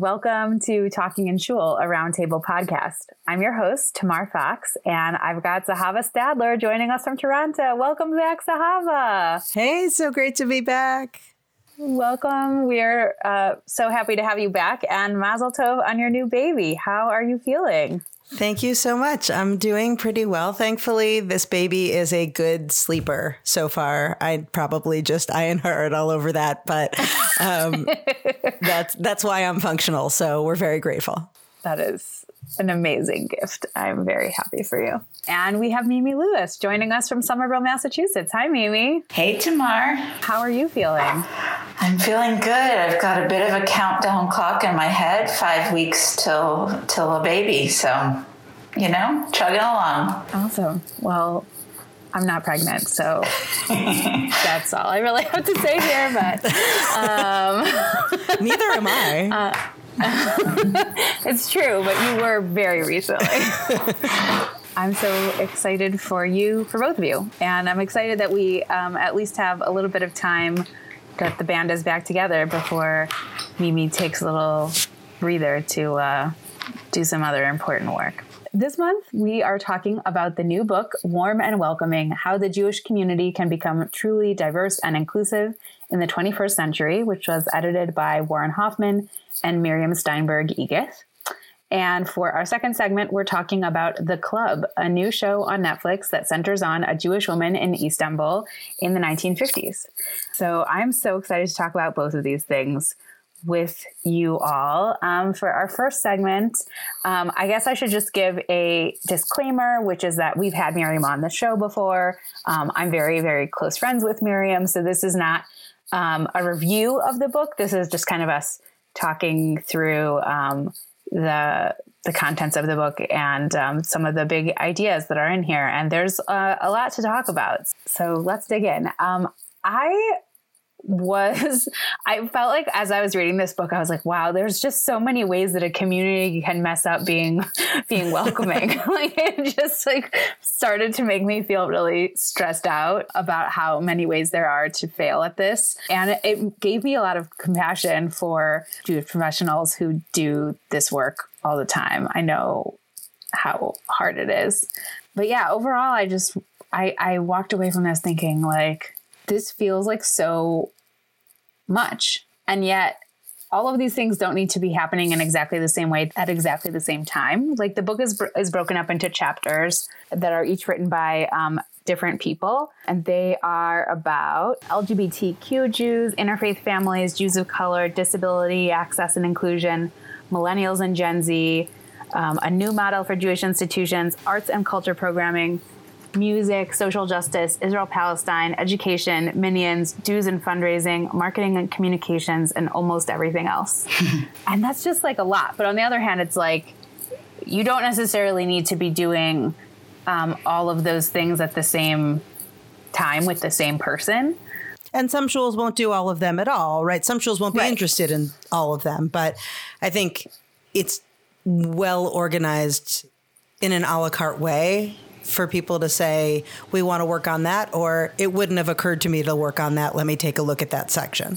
welcome to Talking in Shul, a roundtable podcast. I'm your host, Tamar Fox, and I've got Zahava Stadler joining us from Toronto. Welcome back, Zahava. Hey, so great to be back. Welcome. We're uh, so happy to have you back, and Mazel Tov on your new baby. How are you feeling? Thank you so much. I'm doing pretty well. Thankfully, this baby is a good sleeper so far. I'd probably just iron her all over that, but um, that's that's why I'm functional. So we're very grateful. That is an amazing gift. I'm very happy for you. And we have Mimi Lewis joining us from Somerville, Massachusetts. Hi, Mimi. Hey, Tamar. How are you feeling? I'm feeling good. I've got a bit of a countdown clock in my head. Five weeks till till a baby. So, you know, chugging along. Awesome. Well, I'm not pregnant, so that's all I really have to say here. But um, neither am I. Uh, it's true, but you were very recently. I'm so excited for you, for both of you. And I'm excited that we um, at least have a little bit of time that the band is back together before Mimi takes a little breather to uh, do some other important work. This month, we are talking about the new book, Warm and Welcoming How the Jewish Community Can Become Truly Diverse and Inclusive in the 21st Century, which was edited by Warren Hoffman and Miriam Steinberg Egeth. And for our second segment, we're talking about The Club, a new show on Netflix that centers on a Jewish woman in Istanbul in the 1950s. So I'm so excited to talk about both of these things with you all. Um, for our first segment, um, I guess I should just give a disclaimer, which is that we've had Miriam on the show before. Um, I'm very, very close friends with Miriam. So this is not um, a review of the book. This is just kind of us talking through um, the the contents of the book and um, some of the big ideas that are in here. And there's uh, a lot to talk about. So let's dig in. Um, I was I felt like as I was reading this book, I was like, wow, there's just so many ways that a community can mess up being being welcoming. like it just like started to make me feel really stressed out about how many ways there are to fail at this. And it gave me a lot of compassion for Jewish professionals who do this work all the time. I know how hard it is. But yeah, overall I just I I walked away from this thinking like this feels like so much. And yet, all of these things don't need to be happening in exactly the same way at exactly the same time. Like the book is is broken up into chapters that are each written by um, different people, and they are about LGBTQ Jews, interfaith families, Jews of color, disability, access and inclusion, millennials and Gen Z, um, a new model for Jewish institutions, arts and culture programming, music, social justice, Israel Palestine, education, minyans, dues and fundraising, marketing and communications, and almost everything else. and that's just like a lot. But on the other hand, it's like you don't necessarily need to be doing um, all of those things at the same time with the same person. And some shuls won't do all of them at all, right? Some shuls won't be right. interested in all of them. But I think it's well organized in an a la carte way for people to say, we want to work on that, or it wouldn't have occurred to me to work on that. Let me take a look at that section.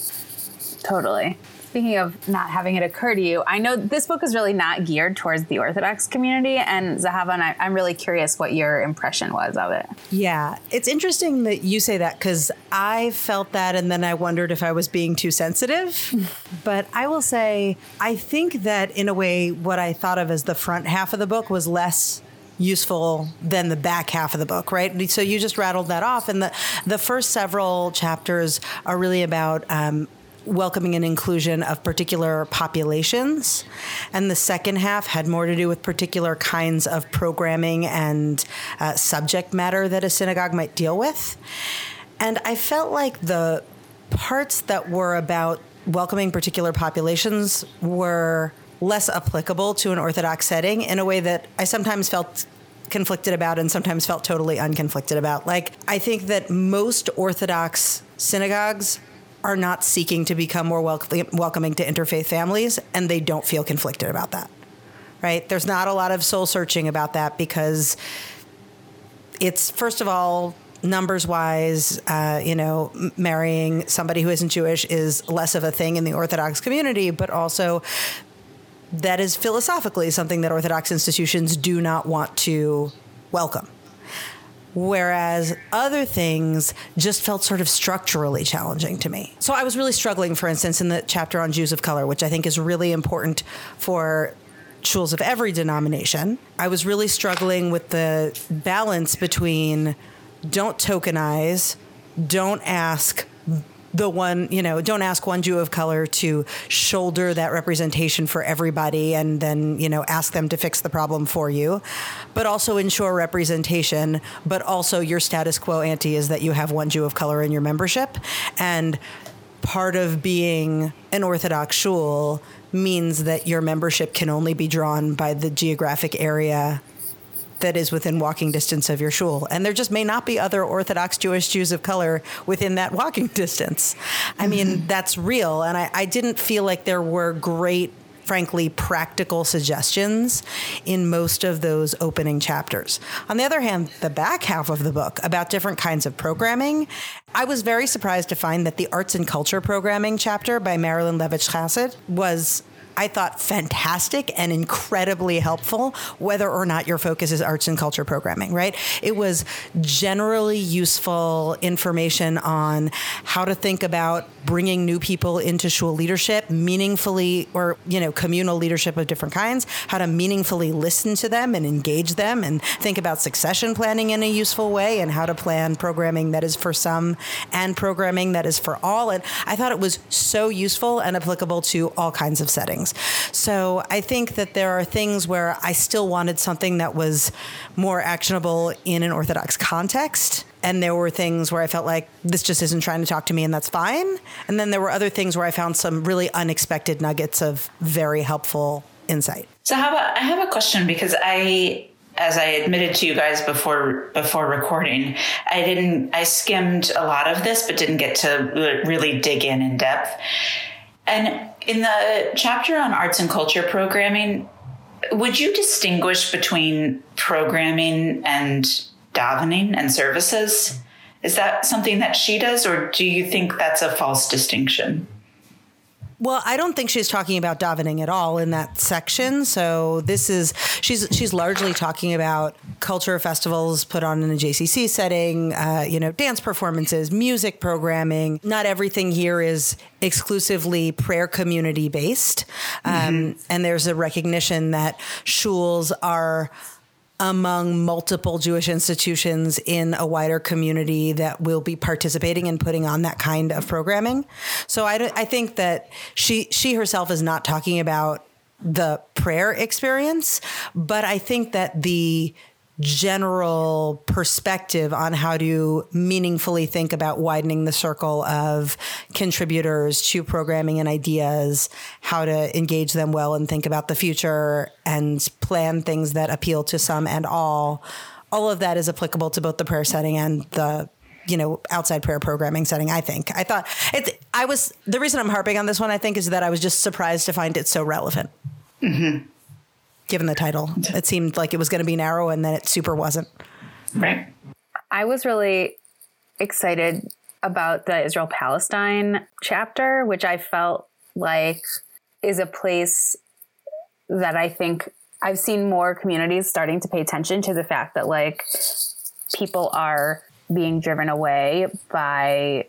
Totally. Speaking of not having it occur to you, I know this book is really not geared towards the Orthodox community. And Zahava, and I, I'm really curious what your impression was of it. Yeah, it's interesting that you say that because I felt that and then I wondered if I was being too sensitive. but I will say, I think that in a way, what I thought of as the front half of the book was less useful than the back half of the book, right? So you just rattled that off, and the the first several chapters are really about. Um, welcoming and inclusion of particular populations. And the second half had more to do with particular kinds of programming and uh, subject matter that a synagogue might deal with. And I felt like the parts that were about welcoming particular populations were less applicable to an Orthodox setting in a way that I sometimes felt conflicted about and sometimes felt totally unconflicted about. Like, I think that most Orthodox synagogues are not seeking to become more welcoming to interfaith families, and they don't feel conflicted about that. Right? There's not a lot of soul searching about that because it's, first of all, numbers wise, uh, you know, marrying somebody who isn't Jewish is less of a thing in the Orthodox community, but also that is philosophically something that Orthodox institutions do not want to welcome. Whereas other things just felt sort of structurally challenging to me. So I was really struggling, for instance, in the chapter on Jews of color, which I think is really important for shuls of every denomination. I was really struggling with the balance between don't tokenize, don't ask the one, you know, don't ask one Jew of color to shoulder that representation for everybody and then, you know, ask them to fix the problem for you, but also ensure representation. But also, your status quo ante is that you have one Jew of color in your membership. And part of being an Orthodox shul means that your membership can only be drawn by the geographic area that is within walking distance of your shul. And there just may not be other Orthodox Jewish Jews of color within that walking distance. I mean, mm-hmm. that's real. And I, I didn't feel like there were great frankly practical suggestions in most of those opening chapters. On the other hand, the back half of the book about different kinds of programming, I was very surprised to find that the arts and culture programming chapter by Marilyn Levitch Chassid was I thought fantastic and incredibly helpful, whether or not your focus is arts and culture programming, right? It was generally useful information on how to think about bringing new people into shul leadership meaningfully or, you know, communal leadership of different kinds, how to meaningfully listen to them and engage them and think about succession planning in a useful way and how to plan programming that is for some and programming that is for all. And I thought it was so useful and applicable to all kinds of settings things. So I think that there are things where I still wanted something that was more actionable in an Orthodox context. And there were things where I felt like this just isn't trying to talk to me, and that's fine. And then there were other things where I found some really unexpected nuggets of very helpful insight. So, how about I have a question because I as I admitted to you guys before before recording, I didn't I skimmed a lot of this but didn't get to really dig in in depth. And in the chapter on arts and culture programming, would you distinguish between programming and davening and services? Is that something that she does, or do you think that's a false distinction? Well, I don't think she's talking about davening at all in that section. So this is she's she's largely talking about culture festivals put on in a JCC setting, uh, you know, dance performances, music programming. Not everything here is exclusively prayer community based, um, mm-hmm. and there's a recognition that shuls are among multiple Jewish institutions in a wider community that will be participating and putting on that kind of programming. So I, I think that she she herself is not talking about the prayer experience, but I think that the general perspective on how to meaningfully think about widening the circle of contributors to programming and ideas, how to engage them well and think about the future and plan things that appeal to some and all. All of that is applicable to both the prayer setting and the you know outside prayer programming setting i think. I thought it's i was the reason i'm harping on this one i think is that i was just surprised to find it so relevant. Mm-hmm given the title. It seemed like it was going to be narrow and then it super wasn't. Right. I was really excited about the Israel Palestine chapter, which I felt like is a place that I think I've seen more communities starting to pay attention to the fact that like people are being driven away by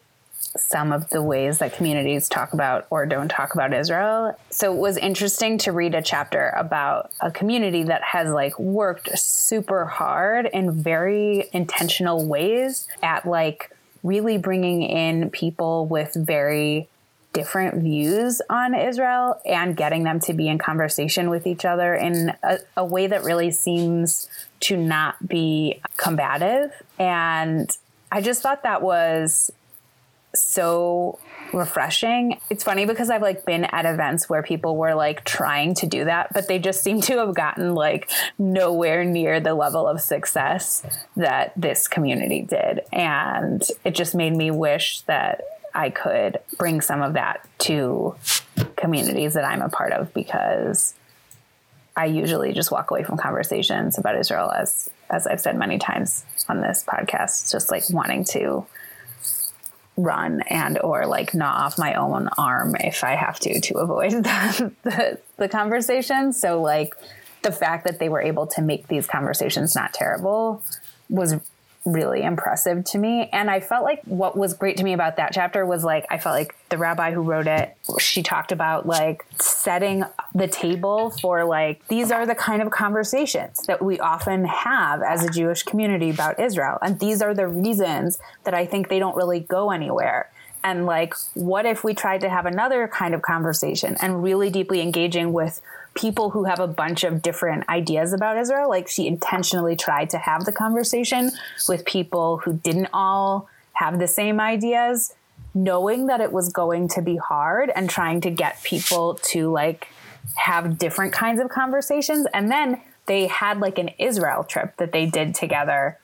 some of the ways that communities talk about or don't talk about Israel. So it was interesting to read a chapter about a community that has like worked super hard in very intentional ways at like really bringing in people with very different views on Israel and getting them to be in conversation with each other in a, a way that really seems to not be combative. And I just thought that was so refreshing. It's funny because I've like been at events where people were like trying to do that, but they just seem to have gotten like nowhere near the level of success that this community did. And it just made me wish that I could bring some of that to communities that I'm a part of because I usually just walk away from conversations about Israel as as I've said many times on this podcast, just like wanting to run and or like gnaw off my own arm if I have to to avoid the, the, the conversation. So like the fact that they were able to make these conversations not terrible was really impressive to me. And I felt like what was great to me about that chapter was like, I felt like the rabbi who wrote it, she talked about like setting the table for like, these are the kind of conversations that we often have as a Jewish community about Israel. And these are the reasons that I think they don't really go anywhere. And like, what if we tried to have another kind of conversation and really deeply engaging with people who have a bunch of different ideas about Israel. Like she intentionally tried to have the conversation with people who didn't all have the same ideas, knowing that it was going to be hard and trying to get people to like have different kinds of conversations. And then they had like an Israel trip that they did together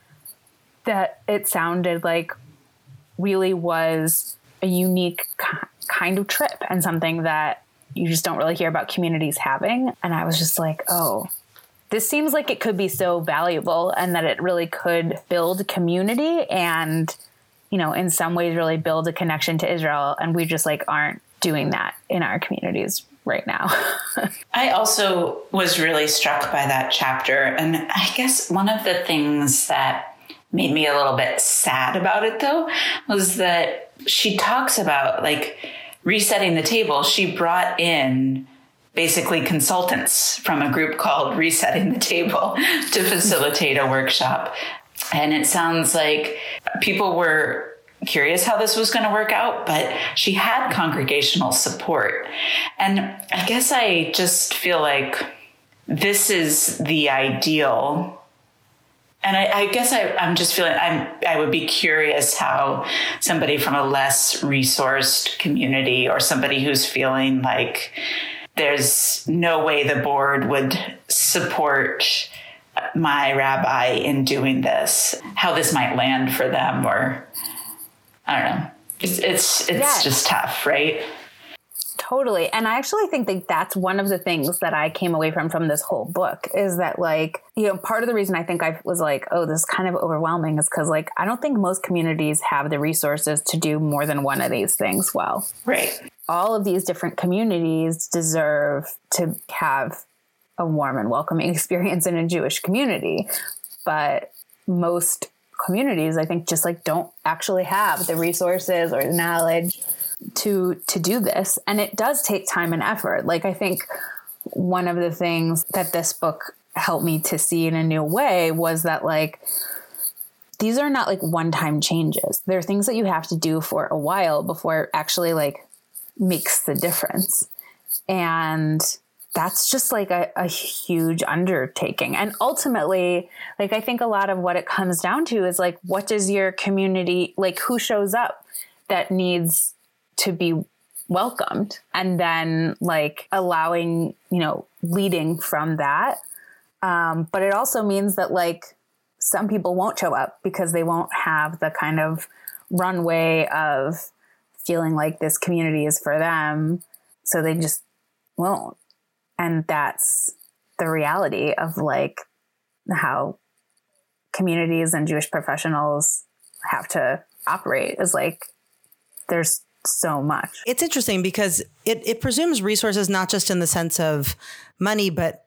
that it sounded like really was a unique kind of trip and something that you just don't really hear about communities having. And I was just like, oh, this seems like it could be so valuable and that it really could build community and, you know, in some ways really build a connection to Israel. And we just like aren't doing that in our communities right now. I also was really struck by that chapter. And I guess one of the things that made me a little bit sad about it though was that she talks about like resetting the table, she brought in basically consultants from a group called Resetting the Table to facilitate a workshop. And it sounds like people were curious how this was going to work out, but she had congregational support. And I guess I just feel like this is the ideal and I, I guess I, am just feeling I'm I would be curious how somebody from a less resourced community or somebody who's feeling like there's no way the board would support my rabbi in doing this, how this might land for them, or I don't know. It's it's it's yes. just tough, right? Totally. And I actually think that that's one of the things that I came away from from this whole book is that like, you know, part of the reason I think I was like, oh, this is kind of overwhelming is cuz like I don't think most communities have the resources to do more than one of these things well. Right. All of these different communities deserve to have a warm and welcoming experience in a Jewish community, but most communities I think just like don't actually have the resources or the knowledge to to do this. And it does take time and effort. Like i think one of the things that this book helped me to see in a new way was that like these are not like one-time changes. They're things that you have to do for a while before it actually like makes the difference. And that's just like a, a, huge undertaking. And ultimately, like, I think a lot of what it comes down to is like, what does your community, like, who shows up that needs to be welcomed. And then like allowing you know leading from that. Um, but it also means that like some people won't show up because they won't have the kind of runway of feeling like this community is for them. So they just won't. And that's the reality of like how communities and jewish professionals have to operate is like there's so much. It's interesting because it, it presumes resources not just in the sense of money, but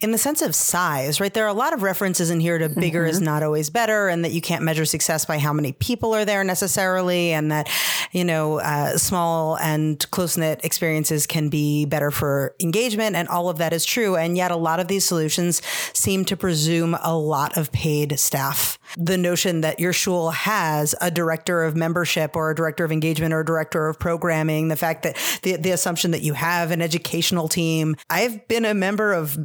in the sense of size, right? There are a lot of references in here to bigger mm-hmm. is not always better, and that you can't measure success by how many people are there necessarily, and that, you know, uh, small and close knit experiences can be better for engagement, and all of that is true. And yet, a lot of these solutions seem to presume a lot of paid staff. The notion that your shul has a director of membership or a director of engagement or a director of programming, the fact that the, the assumption that you have an educational team. I've been a member of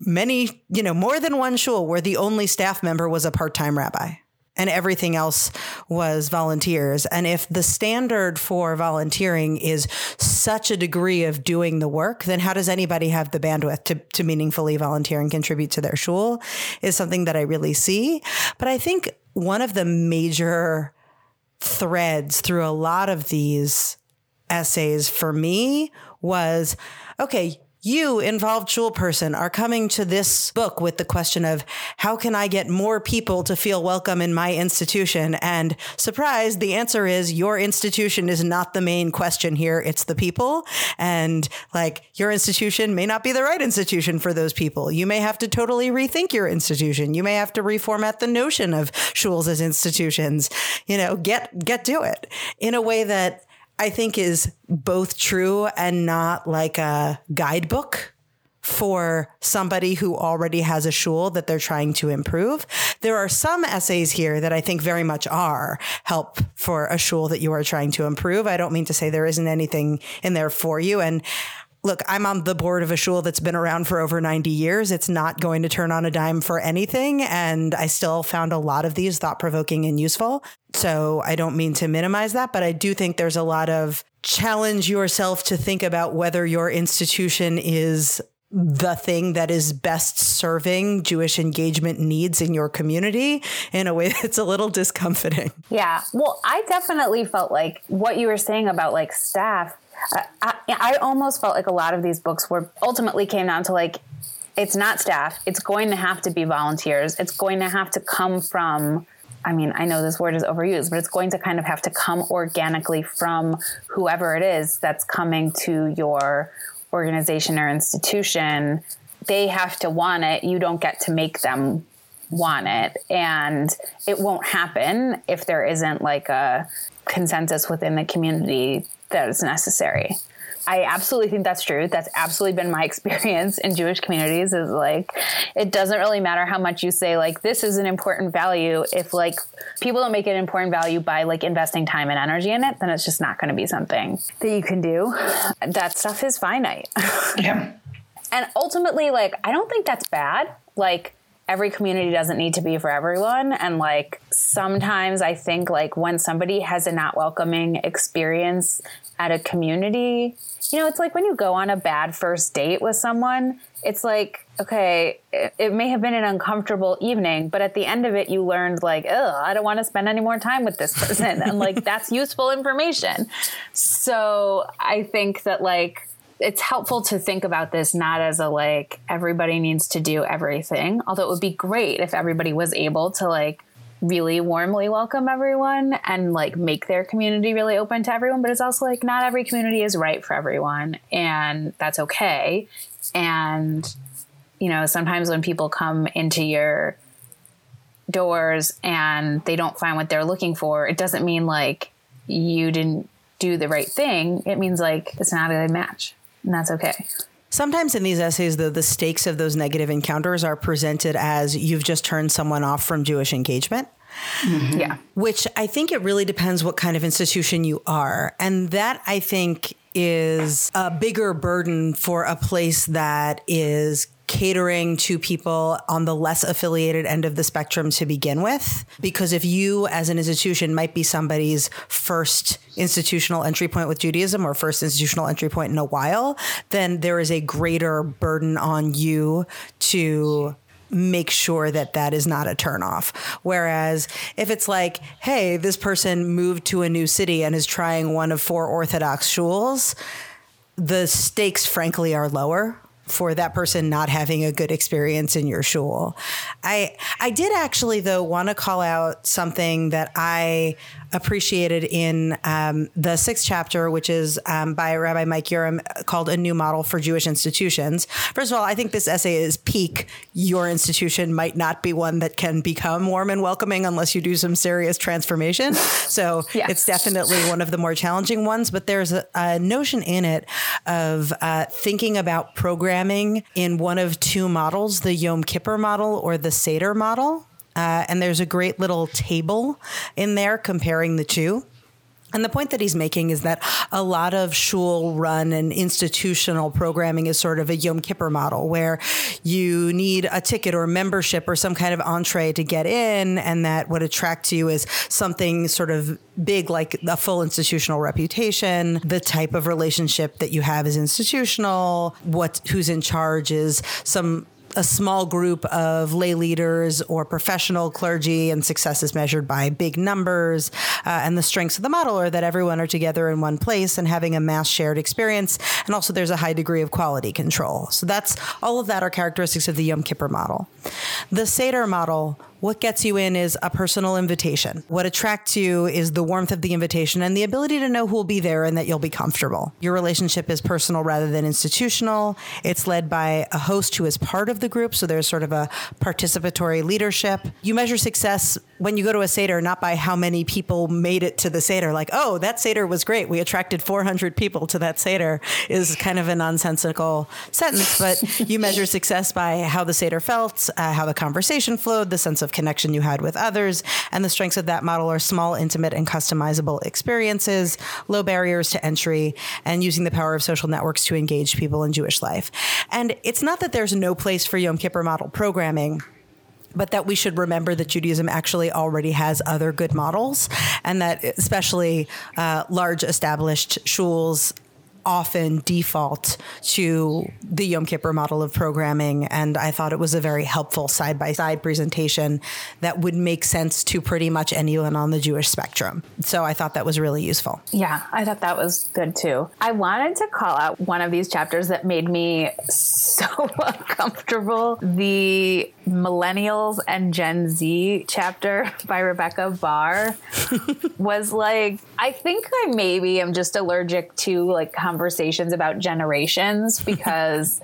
many, you know, more than one shul where the only staff member was a part time rabbi and everything else was volunteers. And if the standard for volunteering is such a degree of doing the work, then how does anybody have the bandwidth to, to meaningfully volunteer and contribute to their shul is something that I really see. But I think one of the major threads through a lot of these essays for me was okay, you, involved shul person, are coming to this book with the question of how can I get more people to feel welcome in my institution? And surprise, the answer is your institution is not the main question here. It's the people. And like your institution may not be the right institution for those people. You may have to totally rethink your institution. You may have to reformat the notion of shuls as institutions. You know, get get to it in a way that I think is both true and not like a guidebook for somebody who already has a shul that they're trying to improve. There are some essays here that I think very much are help for a shul that you are trying to improve. I don't mean to say there isn't anything in there for you. And look, I'm on the board of a shul that's been around for over 90 years. It's not going to turn on a dime for anything. And I still found a lot of these thought provoking and useful. So I don't mean to minimize that, but I do think there's a lot of challenge yourself to think about whether your institution is the thing that is best serving Jewish engagement needs in your community in a way that's a little discomforting. Yeah. Well, I definitely felt like what you were saying about like staff, I, I almost felt like a lot of these books were ultimately came down to like, it's not staff. It's going to have to be volunteers. It's going to have to come from I mean, I know this word is overused, but it's going to kind of have to come organically from whoever it is that's coming to your organization or institution, they have to want it. You don't get to make them want it. And it won't happen if there isn't like a consensus within the community that is necessary. I absolutely think that's true. That's absolutely been my experience in Jewish communities is like it doesn't really matter how much you say like this is an important value if like people don't make it an important value by like investing time and energy in it, then it's just not going to be something that you can do. That stuff is finite. Yeah. and ultimately like I don't think that's bad. Like every community doesn't need to be for everyone and like sometimes i think like when somebody has a not welcoming experience at a community you know, it's like when you go on a bad first date with someone, it's like, okay, it, it, may have been an uncomfortable evening, but at the end of it, you learned, like, oh, I don't want to spend any more time with this person. and like, that's useful information. So I think that, like, it's helpful to think about this not as a like everybody needs to do everything although it would be great if everybody was able to like really warmly welcome everyone and like make their community really open to everyone but it's also like not every community is right for everyone and that's okay. And you know sometimes when people come into your doors and they don't find what they're looking for it doesn't mean like you didn't do the right thing. It means like it's not a good match and that's okay Sometimes in these essays, though, the stakes of those negative encounters are presented as you've just turned someone off from Jewish engagement. Mm-hmm. Yeah. Which I think it really depends what kind of institution you are. And that I think is a bigger burden for a place that is catering to people on the less affiliated end of the spectrum to begin with. Because if you, as an institution, might be somebody's first institutional entry point with Judaism or first institutional entry point in a while, then there is a greater burden on you to make sure that that is not a turnoff. Whereas if it's like, hey, this person moved to a new city and is trying one of four Orthodox shuls, the stakes, frankly, are lower for that person not having a good experience in your shul. I I did actually though want to call out something that I appreciated in um, the sixth chapter, which is um, by Rabbi Mike Uram, called "A New Model for Jewish Institutions." First of all, I think this essay is peak. Your institution might not be one that can become warm and welcoming unless you do some serious transformation. So yes. it's definitely one of the more challenging ones. But there's a, a notion in it of uh, thinking about programming in one of two models: the Yom Kippur model or the Seder model. Uh, and there's a great little table in there comparing the two. And the point that he's making is that a lot of shul run and institutional programming is sort of a Yom Kippur model where you need a ticket or membership or some kind of entree to get in. And that what attracts you is something sort of big, like a full institutional reputation, the type of relationship that you have is institutional, what, who's in charge is some a small group of lay leaders or professional clergy, and success is measured by big numbers. Uh, and the strengths of the model are that everyone are together in one place and having a mass shared experience. And also, there's a high degree of quality control. So that's all of that are characteristics of the Yom Kippur model. The Seder model what gets you in is a personal invitation. What attracts you is the warmth of the invitation and the ability to know who will be there and that you'll be comfortable. Your relationship is personal rather than institutional. It's led by a host who is part of the group, so there's sort of a participatory leadership. You measure success when you go to a Seder, not by how many people made it to the Seder, like, oh, that Seder was great. We attracted 400 people to that Seder, is kind of a nonsensical sentence, but you measure success by how the Seder felt, uh, how the conversation flowed, the sense of connection you had with others. And the strengths of that model are small, intimate, and customizable experiences, low barriers to entry, and using the power of social networks to engage people in Jewish life. And it's not that there's no place for Yom Kippur model programming but that we should remember that Judaism actually already has other good models, and that especially uh, large established shuls often default to the Yom Kippur model of programming. And I thought it was a very helpful side by side presentation that would make sense to pretty much anyone on the Jewish spectrum. So I thought that was really useful. Yeah, I thought that was good too. I wanted to call out one of these chapters that made me so uncomfortable the Millennials and Gen Z chapter by Rebecca Barr was like, I think I maybe am just allergic to like conversations about generations because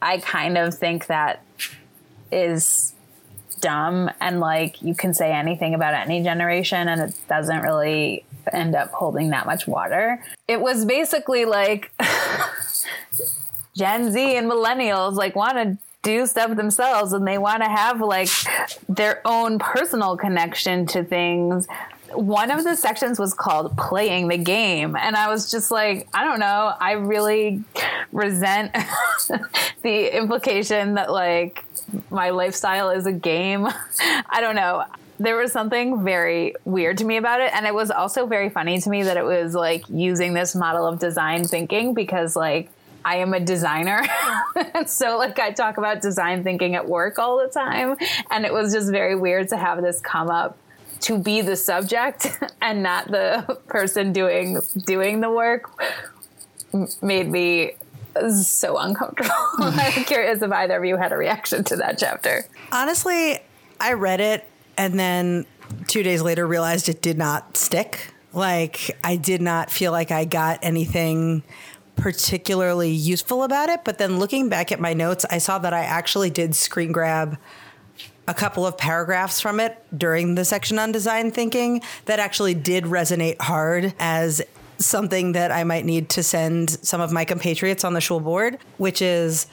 I kind of think that is dumb and like you can say anything about any generation and it doesn't really end up holding that much water. It was basically like Gen Z and millennials like want to do stuff themselves and they want to have like their own personal connection to things one of the sections was called playing the game. And i was just like i don't know. I really resent the implication that like my lifestyle is a game. I don't know. There was something very weird to me about it. And it was also very funny to me that it was like using this model of design thinking because like I am a designer. so like I talk about design thinking at work all the time. And it was just very weird to have this come up to be the subject and not the person doing doing the work made me so uncomfortable. Hmm. I'm curious if either of you had a reaction to that chapter. Honestly, I read it and then 2 days later realized it did not stick. Like I did not feel like I got anything particularly useful about it. But then looking back at my notes, I saw that I actually did screen grab a couple of paragraphs from it during the section on design thinking that actually did resonate hard as something that I might need to send some of my compatriots on the shul board, which is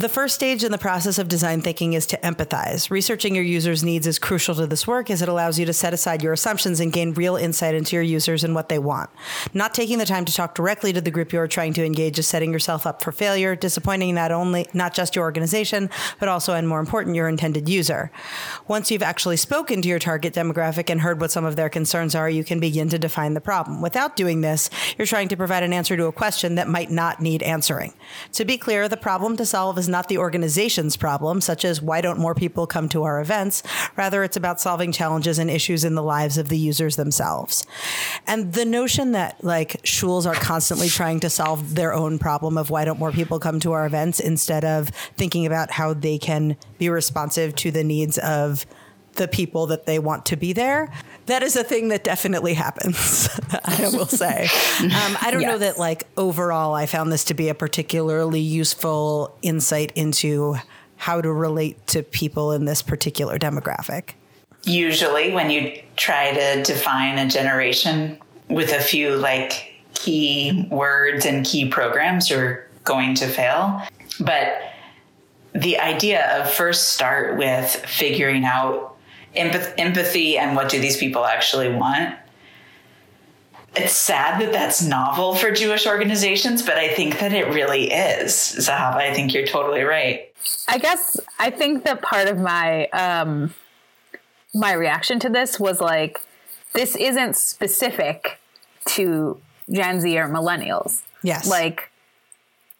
the first stage in the process of design thinking is to empathize. Researching your users' needs is crucial to this work as it allows you to set aside your assumptions and gain real insight into your users and what they want. Not taking the time to talk directly to the group you are trying to engage is setting yourself up for failure, disappointing not only not just your organization, but also and more important your intended user. Once you've actually spoken to your target demographic and heard what some of their concerns are, you can begin to define the problem. Without doing this, you're trying to provide an answer to a question that might not need answering. To be clear, the problem to solve is not the organization's problem, such as why don't more people come to our events? Rather, it's about solving challenges and issues in the lives of the users themselves. And the notion that like shuls are constantly trying to solve their own problem of why don't more people come to our events instead of thinking about how they can be responsive to the needs of the people that they want to be there. That is a thing that definitely happens, I will say. Um, I don't yes. know that, like, overall, I found this to be a particularly useful insight into how to relate to people in this particular demographic. Usually, when you try to define a generation with a few, like, key words and key programs, you're going to fail. But the idea of first start with figuring out empath- empathy and what do these people actually want. It's sad that that's novel for Jewish organizations, but I think that it really is. Zahava, I think you're totally right. I guess I think that part of my um, my reaction to this was like, this isn't specific to Gen Z or millennials. Yes. Like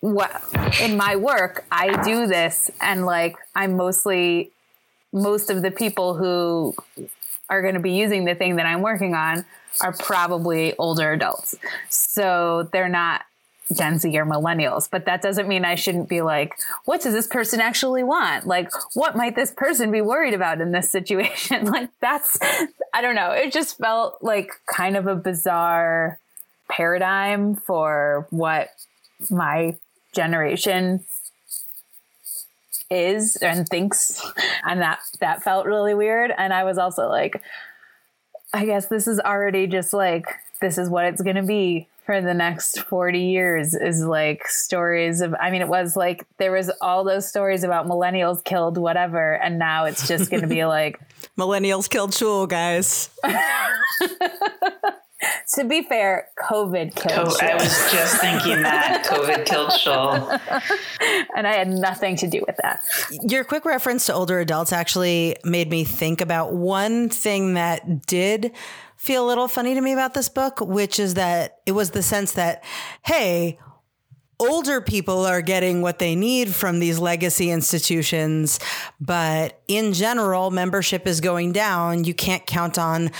what in my work I do this and like I'm mostly most of the people who are going to be using the thing that I'm working on are probably older adults. So they're not Gen Z or millennials, but that doesn't mean I shouldn't be like, what does this person actually want? Like, what might this person be worried about in this situation? like, that's, I don't know. It just felt like kind of a bizarre paradigm for what my generation is and thinks and that that felt really weird. And i was also like i guess this is already just like this is what it's going to be for the next 40 years is like stories of i mean it was like there was all those stories about millennials killed whatever and now it's just going to be like millennials killed shul guys to be fair, COVID killed. Co- I was just thinking that COVID killed Shul, and I had nothing to do with that. Your quick reference to older adults actually made me think about one thing that did feel a little funny to me about this book, which is that it was the sense that, hey, older people are getting what they need from these legacy institutions, but in general, membership is going down. You can't count on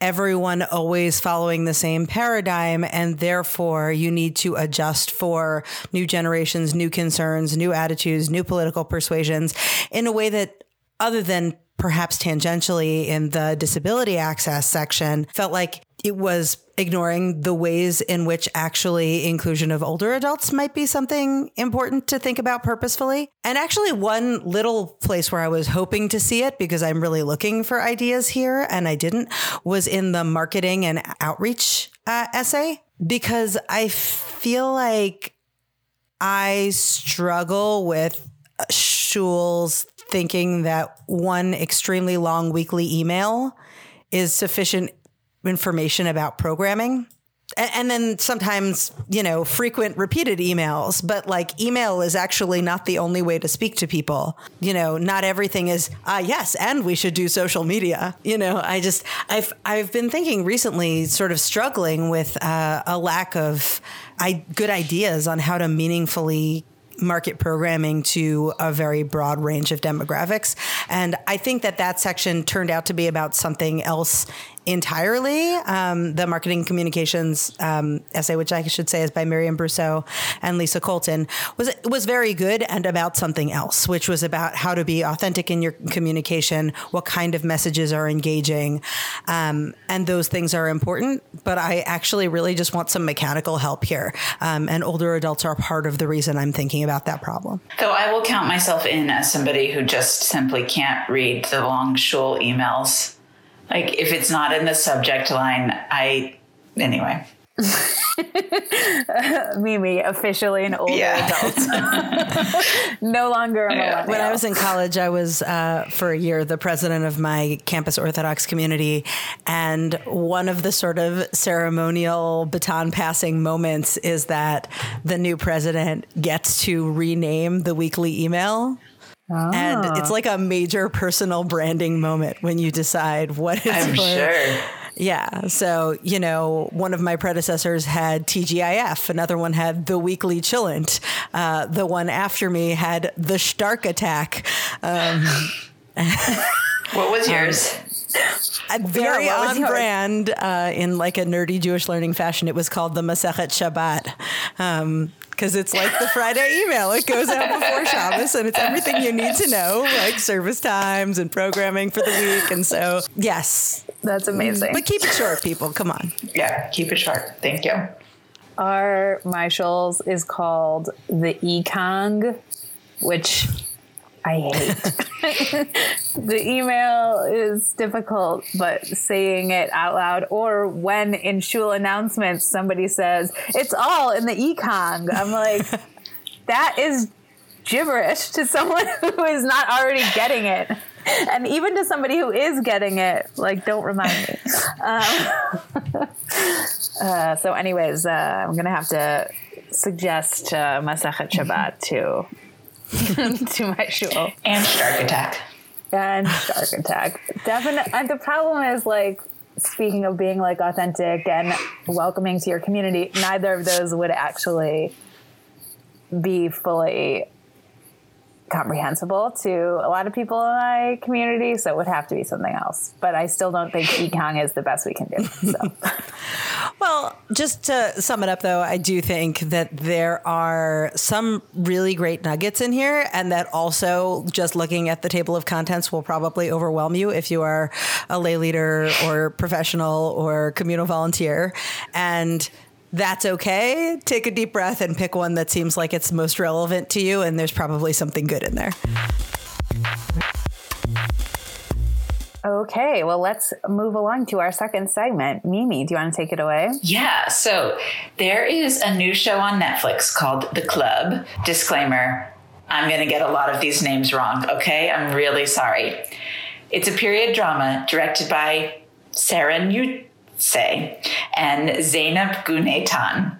everyone always following the same paradigm and therefore you need to adjust for new generations new concerns new attitudes new political persuasions in a way that other than perhaps tangentially in the disability access section felt like it was ignoring the ways in which actually inclusion of older adults might be something important to think about purposefully. And actually, one little place where I was hoping to see it because I'm really looking for ideas here and I didn't was in the marketing and outreach uh, essay because I feel like I struggle with Shul's thinking that one extremely long weekly email is sufficient information about programming. And then sometimes, you know, frequent repeated emails, but like email is actually not the only way to speak to people. You know, not everything is, ah, yes, and we should do social media. You know, I just, I've, I've been thinking recently, sort of struggling with uh, a lack of I, good ideas on how to meaningfully market programming to a very broad range of demographics. And I think that that section turned out to be about something else entirely. Um, the marketing communications um, essay, which I should say is by Miriam Brosseau and Lisa Colton, was was very good and about something else, which was about how to be authentic in your communication, what kind of messages are engaging, um, and those things are important. But I actually really just want some mechanical help here, um, and older adults are part of the reason I'm thinking about that problem. Though I will count myself in as somebody who just simply can't read the long shul emails like if it's not in the subject line, I anyway. Mimi, officially an older yeah. adult. no longer a millennial. When I was in college, I was uh, for a year the president of my campus Orthodox community. And one of the sort of ceremonial baton passing moments is that the new president gets to rename the weekly email. And it's ah. like a major personal branding moment when you decide what is I'm sure. Yeah. So, you know, one of my predecessors had TGIF, another one had The Weekly Chillant, uh, the one after me had The Stark Attack. Um, what was yours? Um, very yeah, on brand uh, in like a nerdy Jewish learning fashion. It was called the Masechet Shabbat. Um, because it's like the Friday email. It goes out before Shabbos and it's everything you need to know, like service times and programming for the week. And so, yes. That's amazing. But keep it short, people. Come on. Yeah, keep it short. Thank you. Our Maishel's is called the Ekong, which I hate. the email is difficult, but saying it out loud, or when in shul announcements somebody says, it's all in the Ekong, I'm like, that is gibberish to someone who is not already getting it. And even to somebody who is getting it, like, don't remind me. Um, uh, so, anyways, uh, I'm going to have to suggest uh, Masechet Shabbat to to my show. And Stark Attack. And Stark Attack. Definitely. And uh, the problem is like, speaking of being like authentic and welcoming to your community, neither of those would actually be fully comprehensible to a lot of people in my community, so it would have to be something else. But I still don't think Ekong is the best we can do. So. well, just to sum it up, though, I do think that there are some really great nuggets in here, and that also just looking at the table of contents will probably overwhelm you if you are a lay leader or professional or communal volunteer. And that's okay. Take a deep breath and pick one that seems like it's most relevant to you, and there's probably something good in there. Okay, well, let's move along to our second segment. Mimi, do you want to take it away? Yeah, so there is a new show on Netflix called The Club. Disclaimer I'm going to get a lot of these names wrong, okay? I'm really sorry. It's a period drama directed by Sarah New- say, and Zeynep Günay Tan.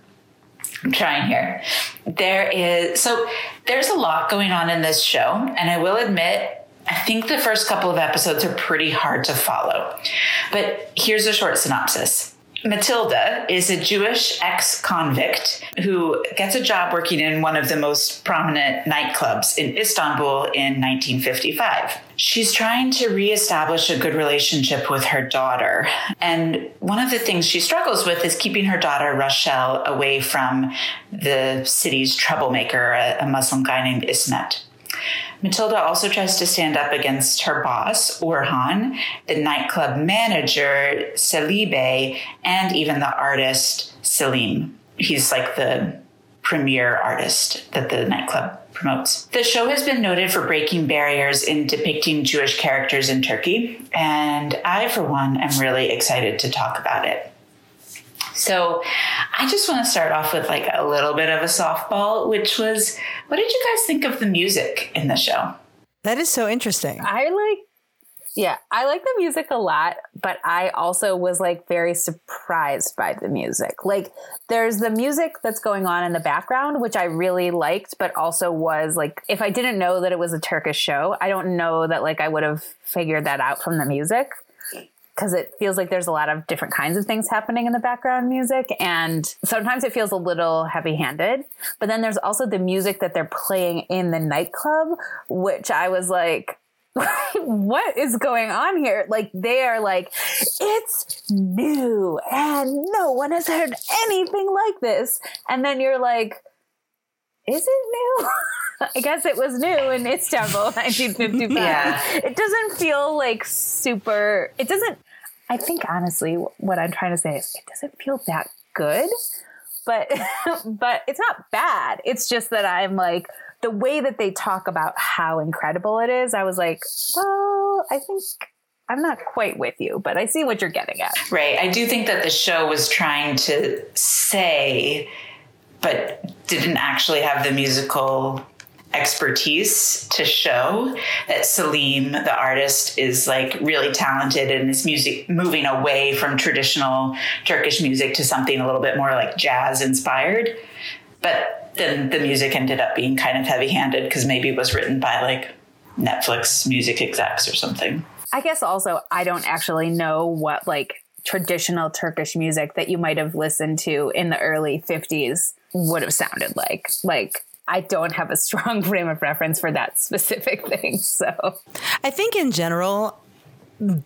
I'm trying here. There is so there's a lot going on in this show, and I will admit, I think the first couple of episodes are pretty hard to follow. But here's a short synopsis. Matilda is a Jewish ex convict who gets a job working in one of the most prominent nightclubs in Istanbul in 1955. She's trying to reestablish a good relationship with her daughter. And one of the things she struggles with is keeping her daughter, Rochelle, away from the city's troublemaker, a, Muslim guy named Ismet. Matilda also tries to stand up against her boss, Orhan, the nightclub manager, Salibe, and even the artist, Selim. He's like the premier artist that the nightclub promotes. The show has been noted for breaking barriers in depicting Jewish characters in Turkey, and I, for one, am really excited to talk about it. So I just want to start off with like a little bit of a softball, which was what did you guys think of the music in the show? That is so interesting. I like yeah, I like the music a lot, but I also was like very surprised by the music. Like there's the music that's going on in the background, which I really liked, but also was like if I didn't know that it was a Turkish show, I don't know that like I would have figured that out from the music because it feels like there's a lot of different kinds of things happening in the background music. And sometimes it feels a little heavy handed. But then there's also the music that they're playing in the nightclub, which I was like, what is going on here? Like they are like, it's new and no one has heard anything like this. And then you're like, is it new? I guess it was new in Istanbul, 1955. Yeah. It doesn't feel like super. It doesn't. I think honestly, what I'm trying to say is, it doesn't feel that good, but but it's not bad. It's just that I'm like the way that they talk about how incredible it is. I was like, well, I think I'm not quite with you, but I see what you're getting at. Right. I do think that the show was trying to say, but didn't actually have the musical expertise to show that Selim, the artist, is like really talented and is music moving away from traditional Turkish music to something a little bit more like jazz inspired. But then the music ended up being kind of heavy handed because maybe it was written by like Netflix music execs or something. I guess also I don't actually know what like traditional Turkish music that you might have listened to in the early 50s would have sounded like. Like I don't have a strong frame of reference for that specific thing. So I think in general,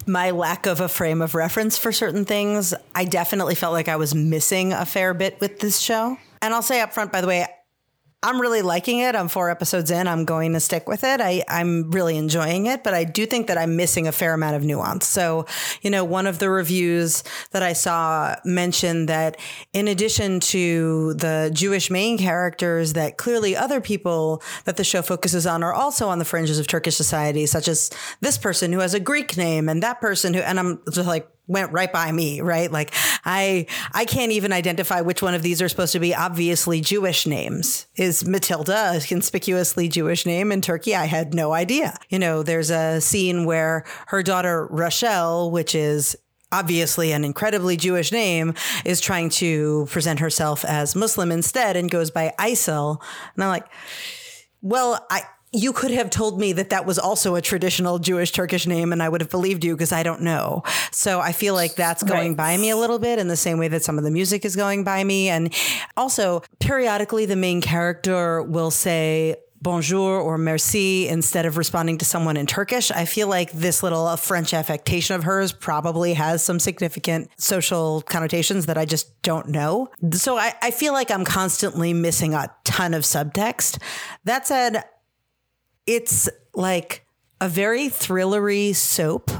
my lack of a frame of reference for certain things, I definitely felt like I was missing a fair bit with this show. And I'll say up front, by the way, I'm really liking it. I'm four episodes in. I'm going to stick with it. I, I'm really enjoying it, but I do think that I'm missing a fair amount of nuance. So, you know, one of the reviews that I saw mentioned that in addition to the Jewish main characters, that clearly other people that the show focuses on are also on the fringes of Turkish society, such as this person who has a Greek name and that person who, and I'm just like, went right by me, right? Like I I can't even identify which one of these are supposed to be obviously Jewish names. Is Matilda a conspicuously Jewish name in Turkey? I had no idea. You know, there's a scene where her daughter Rochelle, which is obviously an incredibly Jewish name, is trying to present herself as Muslim instead and goes by Aysel. And I'm like, well, I you could have told me that that was also a traditional Jewish Turkish name and I would have believed you because I don't know. So I feel like that's going right. by me a little bit in the same way that some of the music is going by me. And also, periodically, the main character will say, bonjour or merci instead of responding to someone in Turkish. I feel like this little uh, French affectation of hers probably has some significant social connotations that I just don't know. So I, I feel like I'm constantly missing a ton of subtext. That said, it's like a very thrillery soap.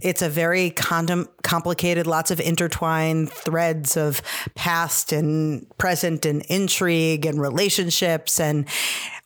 It's a very condom- complicated, lots of intertwined threads of past and present and intrigue and relationships. And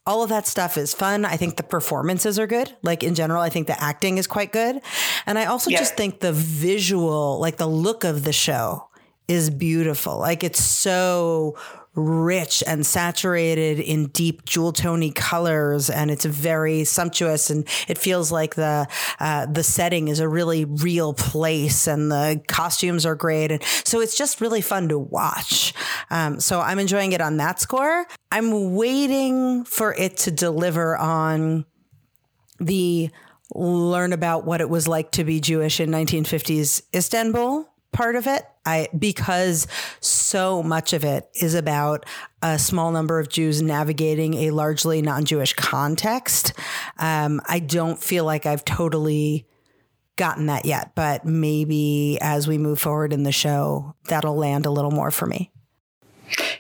all of that stuff is fun. I think the performances are good. Like in general, I think the acting is quite good. And I also yeah. just think the visual, like the look of the show is beautiful. Like it's so rich and saturated in deep jewel tony colors and it's very sumptuous and it feels like the uh, the setting is a really real place and the costumes are great and so it's just really fun to watch. Um, so i'm enjoying it on that score. I'm waiting for it to deliver on the learn about what it was like to be jewish in 1950s istanbul part of it. I because so much of it is about a small number of Jews navigating a largely non-Jewish context. Um, I don't feel like I've totally gotten that yet, but maybe as we move forward in the show, that'll land a little more for me.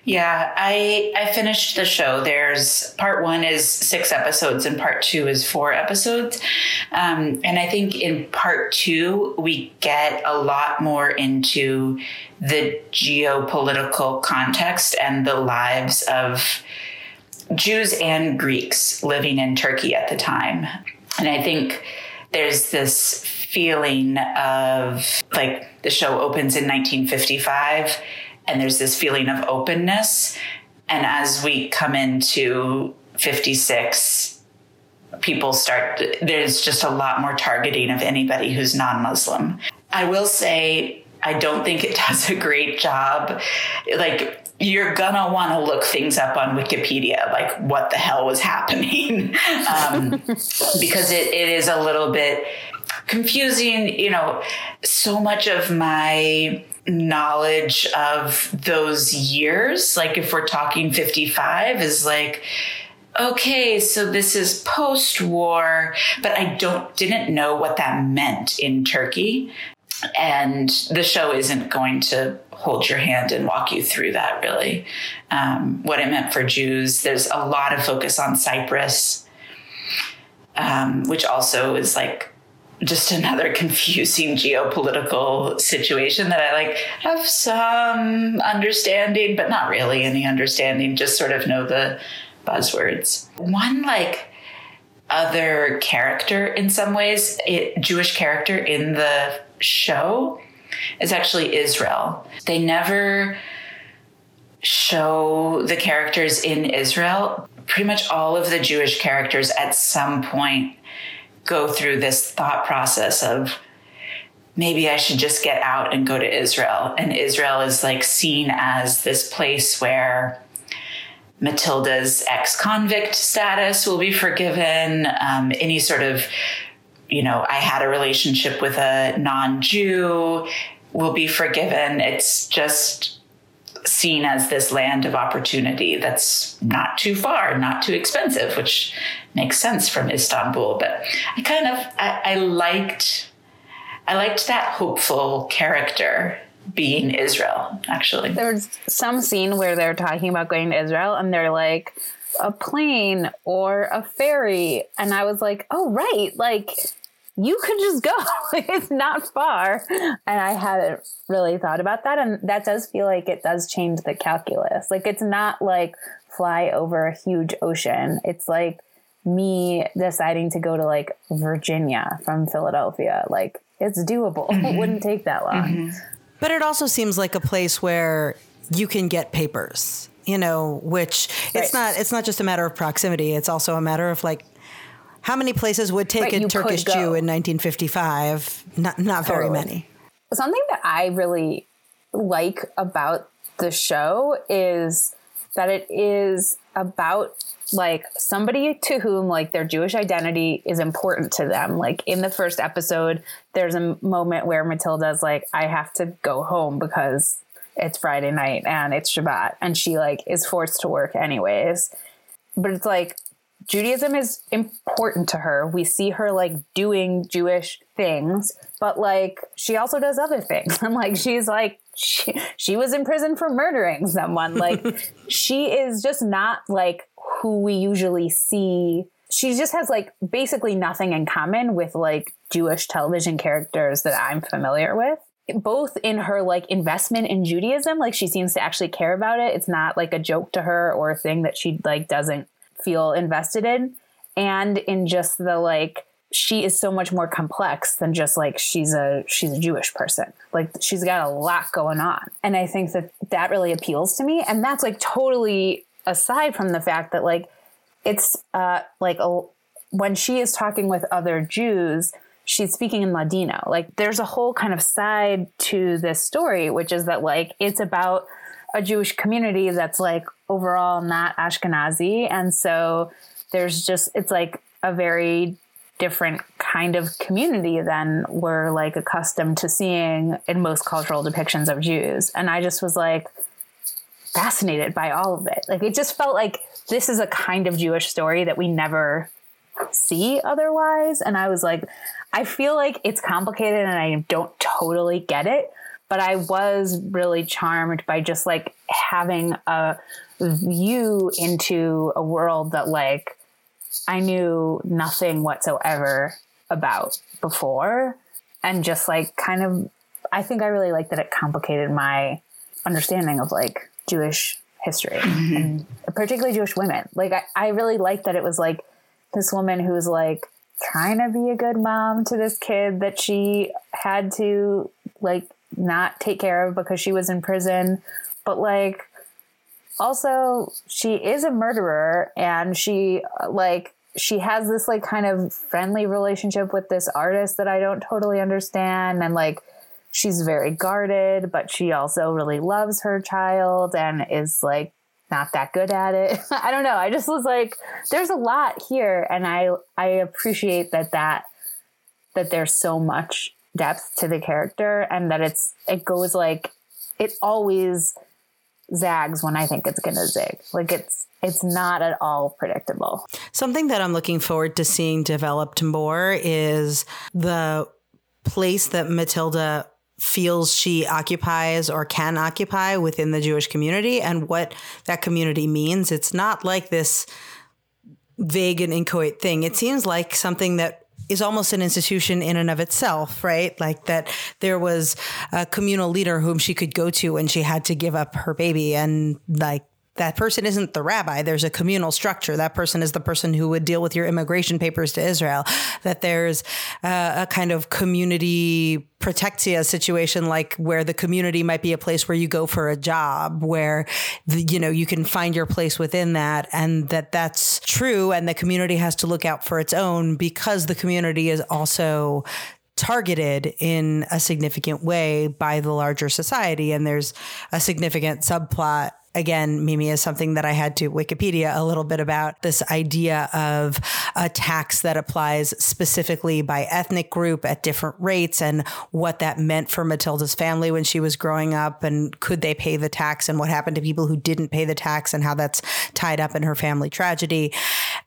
Yeah, I I finished the show. There's part one is six episodes and part two is four episodes, um, and I think in part two we get a lot more into the geopolitical context and the lives of Jews and Greeks living in Turkey at the time, and I think there's this feeling of like the show opens in 1955 and there's this feeling of openness. And as we come into 56, people start, there's just a lot more targeting of anybody who's non Muslim. I will say, I don't think it does a great job. Like, you're gonna want to look things up on Wikipedia, like what the hell was happening, um, because it, it is a little bit confusing. You know, so much of my knowledge of those years, like if we're talking 55, is like, okay, so this is post war, but I don't didn't know what that meant in Turkey. And the show isn't going to hold your hand and walk you through that really. Um, what it meant for Jews. There's a lot of focus on Cyprus, um, which also is like just another confusing geopolitical situation that I like have some understanding, but not really any understanding, just sort of know the buzzwords. One like other character in some ways, it, Jewish character in the show is actually Israel. They never show the characters in Israel. Pretty much all of the Jewish characters at some point go through this thought process of maybe I should just get out and go to Israel. And Israel is like seen as this place where Matilda's ex convict status will be forgiven. Um, any sort of, you know, I had a relationship with a non Jew will be forgiven. It's just seen as this land of opportunity that's not too far, not too expensive, which makes sense from Istanbul. But I kind of I, I liked I liked that hopeful character being Israel, actually. There was some scene where they're talking about going to Israel and they're like, a plane or a ferry. And I was like, oh, right. Like, you could just go. it's not far. And I haven't really thought about that. And that does feel like it does change the calculus. Like it's not like fly over a huge ocean. It's like me deciding to go to like Virginia from Philadelphia. Like it's doable. Mm-hmm. It wouldn't take that long. Mm-hmm. But it also seems like a place where you can get papers you know which right. it's not it's not just a matter of proximity it's also a matter of like how many places would take a Turkish Jew in 1955? Not not very many. Something that I really like about the show is that it is about like somebody to whom like their Jewish identity is important to them. Like in the first episode, there's a moment where Matilda's like, I have to go home because it's Friday night and it's Shabbat. And she like is forced to work anyways. But it's like Judaism is important to her. We see her like doing Jewish things, but like she also does other things. And like she's like she, she was in prison for murdering someone. Like she is just not like who we usually see. She just has like basically nothing in common with like Jewish television characters that I'm familiar with. Both in her like investment in Judaism, like she seems to actually care about it. It's not like a joke to her or a thing that she like doesn't feel invested in. And in just the like she is so much more complex than just like she's a she's a Jewish person. Like she's got a lot going on. And I think that that really appeals to me and that's like totally aside from the fact that like it's uh like a, when she is talking with other Jews, she's speaking in Ladino. Like there's a whole kind of side to this story which is that like it's about a Jewish community that's like overall not Ashkenazi and so there's just it's like a very different kind of community than we're like accustomed to seeing in most cultural depictions of Jews. And I just was like fascinated by all of it. Like it just felt like this is a kind of Jewish story that we never see otherwise. And I was like, I feel like it's complicated and I don't totally get it. But I was really charmed by just like having a view into a world that like I knew nothing whatsoever about before. And just like kind of, I think I really liked that it complicated my understanding of like Jewish history mm-hmm. and particularly Jewish women. Like, I, I really liked that it was like this woman who's like trying to be a good mom to this kid that she had to like not take care of because she was in prison. But like, also she is a murderer and she like she has this like kind of friendly relationship with this artist that I don't totally understand and like she's very guarded but she also really loves her child and is like not that good at it. I don't know. I just was like there's a lot here and I I appreciate that that that there's so much depth to the character and that it's it goes like it always zags when I think it's going to zig. Like it's it's not at all predictable. Something that I'm looking forward to seeing developed more is the place that Matilda feels she occupies or can occupy within the Jewish community and what that community means. It's not like this vague and inchoate thing. It seems like something that is almost an institution in and of itself, right? Like that there was a communal leader whom she could go to when she had to give up her baby and like that person isn't the rabbi. There's a communal structure. That person is the person who would deal with your immigration papers to Israel. That there's uh, a kind of community protectia situation, like where the community might be a place where you go for a job, where the, you know you can find your place within that, and that that's true, and the community has to look out for its own because the community is also targeted in a significant way by the larger society and there's a significant subplot again, Mimi, is something that I had to Wikipedia a little bit about this idea of a tax that applies specifically by ethnic group at different rates and what that meant for Matilda's family when she was growing up and could they pay the tax and what happened to people who didn't pay the tax and how that's tied up in her family tragedy.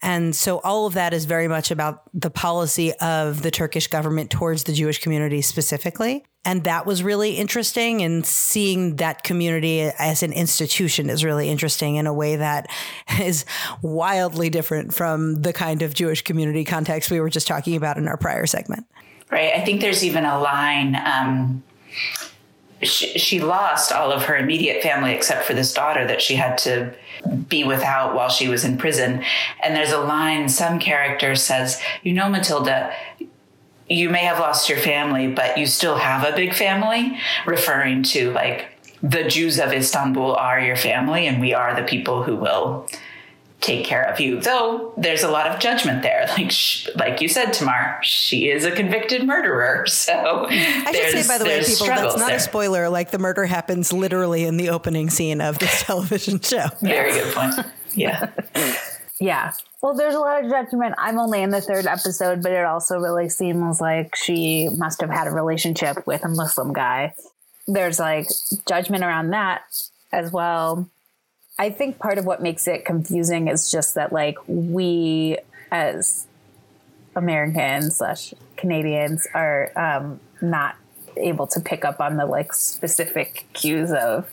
And so all of that is very much about the policy of the Turkish government towards the Jewish community specifically. And that was really interesting. And seeing that community as an institution is really interesting in a way that is wildly different from the kind of Jewish community context we were just talking about in our prior segment. Right. I think there's even a line. Um, she, she lost all of her immediate family except for this daughter that she had to be without while she was in prison. And there's a line, some character says, You know, Matilda, you may have lost your family, but you still have a big family, referring to like the Jews of Istanbul are your family, and we are the people who will take care of you. Though there's a lot of judgment there. Like sh- like you said, Tamar, she is a convicted murderer. So I should say, by the way, people, that's not there. a spoiler. Like the murder happens literally in the opening scene of this television show. Very good point. Yeah. Yeah. Well, there's a lot of judgment. I'm only in the third episode, but it also really seems like she must have had a relationship with a Muslim guy. There's like judgment around that as well. I think part of what makes it confusing is just that like we as Americans slash Canadians are um, not able to pick up on the like specific cues of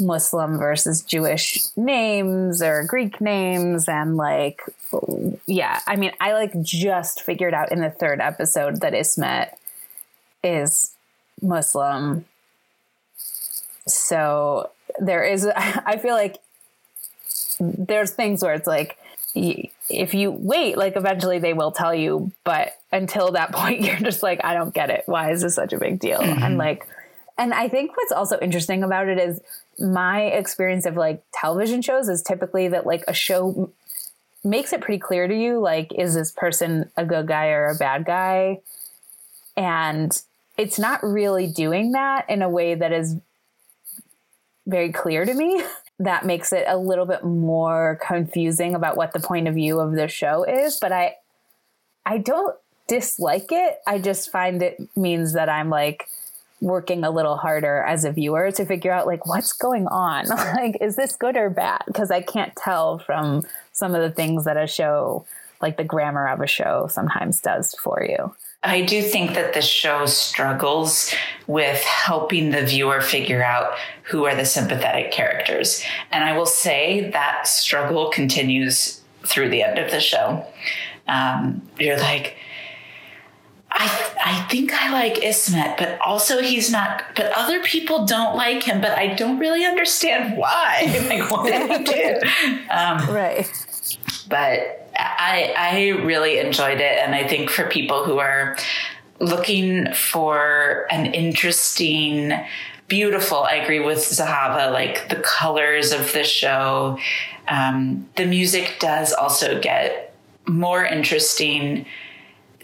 Muslim versus Jewish names or Greek names and like yeah, I mean I like just figured out in the third episode that Ismet is Muslim. So there is I feel like there's things where it's like if you wait like eventually they will tell you but until that point you're just like I don't get it. Why is this such a big deal? Mm-hmm. And like and I think what's also interesting about it is my experience of like television shows is typically that like a show makes it pretty clear to you like is this person a good guy or a bad guy and it's not really doing that in a way that is very clear to me. That makes it a little bit more confusing about what the point of view of the show is but i i don't dislike it. I just find it means that i'm like working a little harder as a viewer to figure out like what's going on? Like is this good or bad? Because i can't tell from some of the things that a show like the grammar of a show sometimes does for you i do think that the show struggles with helping the viewer figure out who are the sympathetic characters and i will say that struggle continues through the end of the show um, you're like I, I think I like Ismet, but also he's not, but other people don't like him, but I don't really understand why. like, what did he do? Um, right. But I, I really enjoyed it. And I think for people who are looking for an interesting, beautiful, I agree with Zahava, like the colors of the show, um, the music does also get more interesting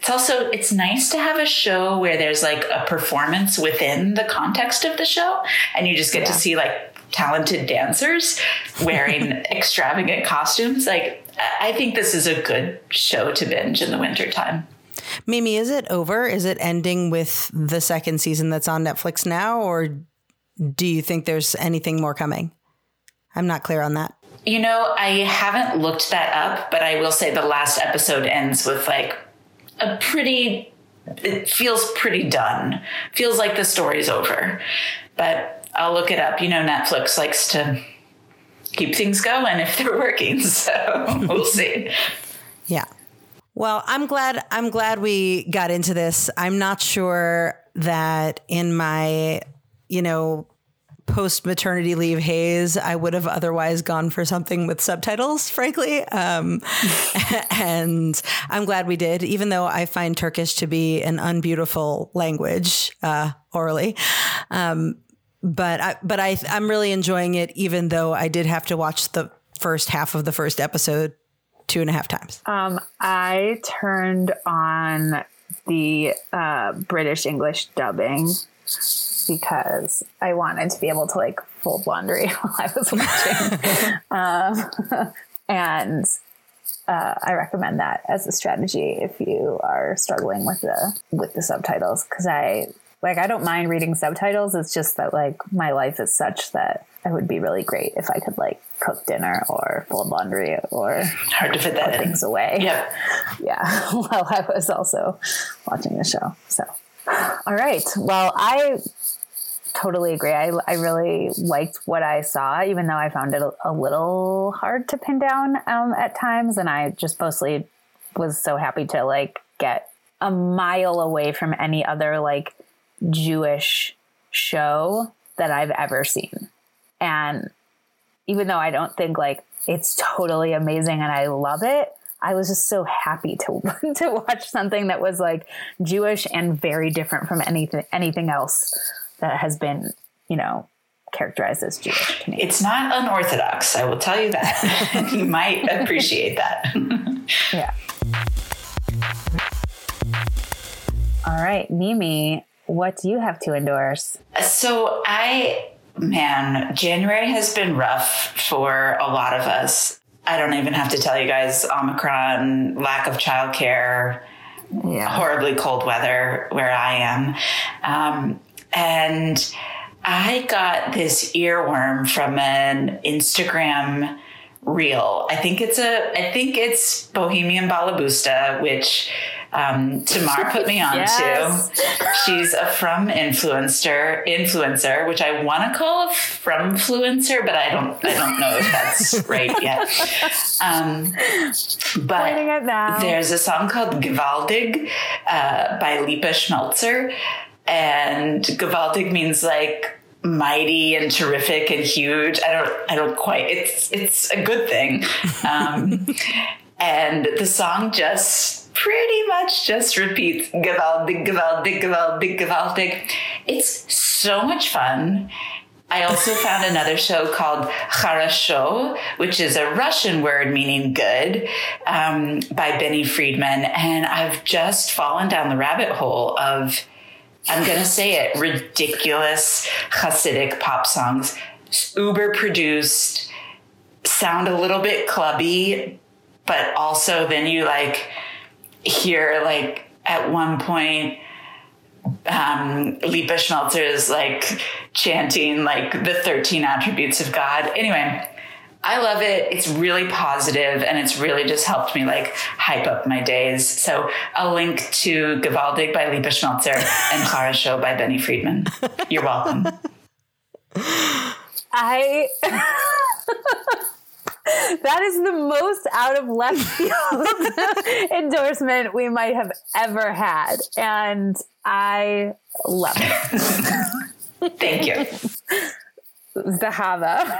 it's also it's nice to have a show where there's like a performance within the context of the show and you just get yeah. to see like talented dancers wearing extravagant costumes. Like i think this is a good show to binge in the wintertime. Mimi is it over? Is it ending with the second season that's on netflix now or do you think there's anything more coming? I'm not clear on that. You know i haven't looked that up but i will say the last episode ends with like a pretty it feels pretty done. Feels like the story's over. But I'll look it up. You know Netflix likes to keep things going if they're working. So we'll see. Yeah. Well, I'm glad I'm glad we got into this. I'm not sure that in my, you know, post maternity leave haze, I would have otherwise gone for something with subtitles, frankly. Um, and I'm glad we did, even though I find Turkish to be an unbeautiful language uh, orally. Um, but I, but I, I'm really enjoying it, even though I did have to watch the first half of the first episode two and a half times. Um, I turned on the uh, British English dubbing because I wanted to be able to like fold laundry while I was watching. um, and uh, I recommend that as a strategy if you are struggling with the with the subtitles because I like I don't mind reading subtitles. It's just that like my life is such that it would be really great if I could like cook dinner or fold laundry or hard to fit that things away. Yeah, yeah. While I was also watching the show. So, all right. Well, I totally agree. I, I really liked what I saw, even though I found it a, a little hard to pin down um, at times. And I just mostly was so happy to like get a mile away from any other like Jewish show that I've ever seen. And even though I don't think like it's totally amazing and I love it, I was just so happy to to watch something that was like Jewish and very different from anything anything else that has been, you know, characterized as Jewish to me. It's not unorthodox, I will tell you that. you might appreciate that. yeah. All right, Mimi, what do you have to endorse? So I man, January has been rough for a lot of us. I don't even have to tell you guys Omicron, lack of childcare, yeah. horribly cold weather where I am. Um, and I got this earworm from an Instagram reel. I think it's a I think it's Bohemian Balabusta, which um, Tamar put me on yes. to. She's a from influencer, influencer, which I want to call a from influencer, but I don't, I don't know if that's right yet. Um, but there's a song called Gewaltig uh, by Lipa Schmelzer, and Gewaltig means like mighty and terrific and huge. I don't, I don't quite. It's, it's a good thing. Um, and the song just pretty much just repeats gewaltig, gewaltig, gewaltig, gewaltig. It's so much fun. I also found another show called Хорошо, which is a Russian word meaning good, um, by Benny Friedman. And I've just fallen down the rabbit hole of, I'm going to say it, ridiculous Hasidic pop songs, uber produced, sound a little bit clubby, but also then you like, hear like at one point um, Lipa Schmelzer is like chanting like the 13 attributes of God. Anyway, I love it. It's really positive and it's really just helped me like hype up my days. So I'll link to Gewaltig by Lipa Schmelzer and Clara Show by Benny Friedman. You're welcome. I. that is the most out of left field endorsement we might have ever had. And I love it. Thank you. Zahava,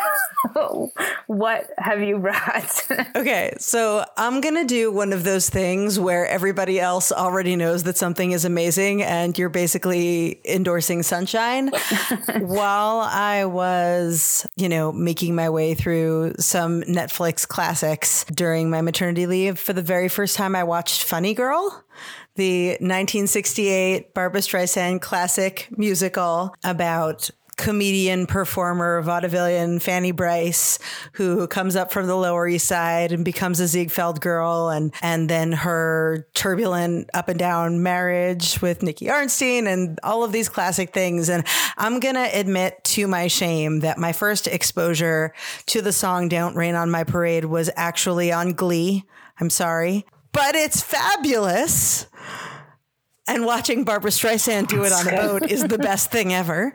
what have you brought? okay, so I'm going to do one of those things where everybody else already knows that something is amazing and you're basically endorsing sunshine. While I was, you know, making my way through some Netflix classics during my maternity leave, for the very first time, I watched Funny Girl the 1968 Barbra Streisand classic musical about comedian, performer, vaudevillian Fanny Brice, who comes up from the Lower East Side and becomes a Ziegfeld girl, and and then her turbulent up and down marriage with Nicky Arnstein, and all of these classic things. And I'm gonna admit to my shame that my first exposure to the song "Don't Rain on My Parade" was actually on Glee. I'm sorry, but it's fabulous and watching Barbra Streisand do it on a boat is the best thing ever.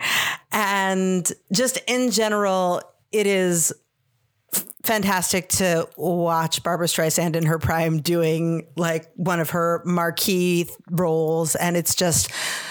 And just in general, it is fantastic to watch Barbra Streisand in her prime doing like one of her marquee roles. And it's just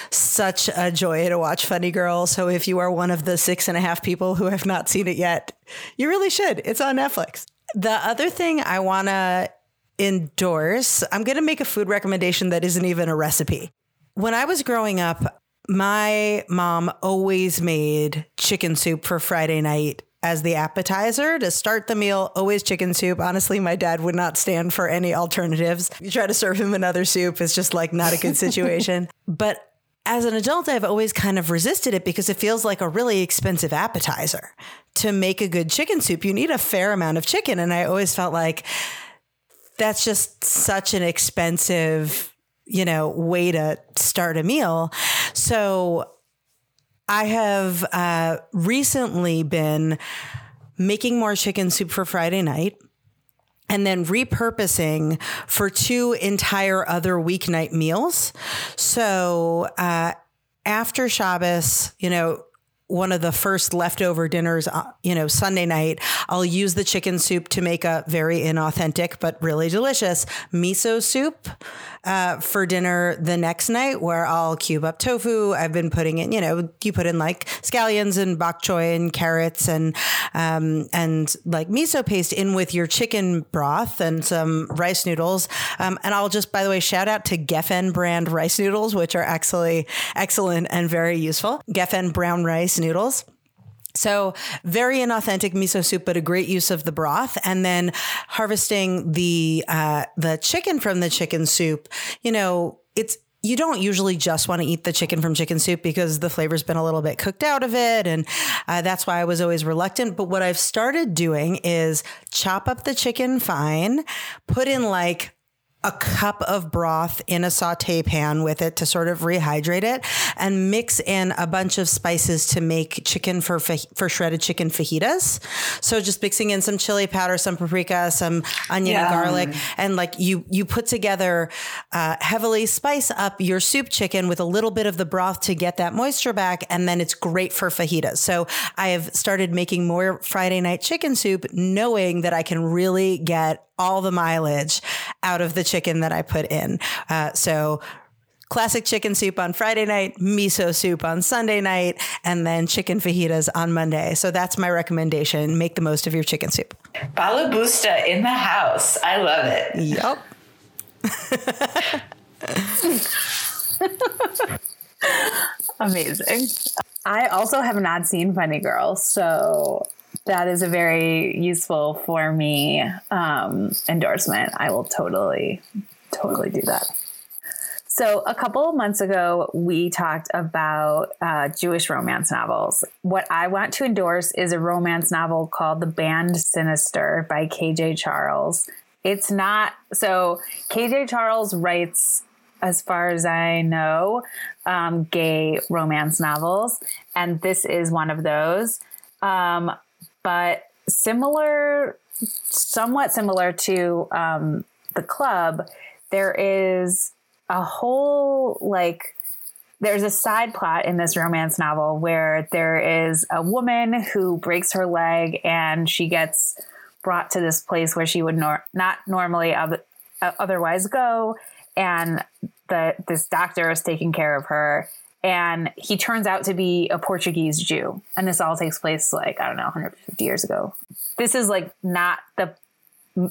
such a joy to watch Funny Girl. So if you are one of the six and a half people who have not seen it yet, you really should. It's on Netflix. The other thing I want to endorse, I'm going to make a food recommendation that isn't even a recipe. When I was growing up, my mom always made chicken soup for Friday night as the appetizer to start the meal. Always chicken soup. Honestly, my dad would not stand for any alternatives. You try to serve him another soup, it's just like not a good situation. but as an adult, I've always kind of resisted it because it feels like a really expensive appetizer. To make a good chicken soup, you need a fair amount of chicken. And I always felt like, that's just such an expensive, you know, way to start a meal. So I have uh, recently been making more chicken soup for Friday night and then repurposing for two entire other weeknight meals. So uh, after Shabbos, you know, one of the first leftover dinners, uh, you know, Sunday night, I'll use the chicken soup to make a very inauthentic but really delicious miso soup uh, for dinner the next night, where I'll cube up tofu. I've been putting in, you know, you put in like scallions and bok choy and carrots and um, and like miso paste in with your chicken broth and some rice noodles. Um, and I'll just, by the way, shout out to Geffen brand rice noodles, which are actually excellent and very useful. Geffen brown rice noodles. So very inauthentic miso soup, but a great use of the broth. And then harvesting the uh, the chicken from the chicken soup. You know, it's you don't usually just want to eat the chicken from chicken soup because the flavor's been a little bit cooked out of it. And uh, that's why I was always reluctant. But what I've started doing is chop up the chicken fine, put in like a cup of broth in a saute pan with it to sort of rehydrate it and mix in a bunch of spices to make chicken for for shredded chicken fajitas. So just mixing in some chili powder, some paprika, some onion yeah. and garlic and like you you put together uh, heavily spice up your soup chicken with a little bit of the broth to get that moisture back and then it's great for fajitas. So I have started making more Friday night chicken soup knowing that I can really get all the mileage out of the chicken that I put in. Uh, so classic chicken soup on Friday night, miso soup on Sunday night, and then chicken fajitas on Monday. So that's my recommendation. Make the most of your chicken soup. Balabusta in the house. I love it. Yep. Amazing. I also have not seen Funny Girl, so that is a very useful for me um, endorsement. I will totally, totally do that. So, a couple months ago, we talked about uh, Jewish romance novels. What I want to endorse is a romance novel called The Band Sinister by KJ Charles. It's not so, KJ Charles writes, as far as I know, um, gay romance novels, and this is one of those. Um, but similar, somewhat similar to um, the club, there is a whole like there's a side plot in this romance novel where there is a woman who breaks her leg and she gets brought to this place where she would nor- not normally uh, otherwise go. And the this doctor is taking care of her and he turns out to be a Portuguese Jew. And this all takes place like, I don't know, 150 years ago. This is like not the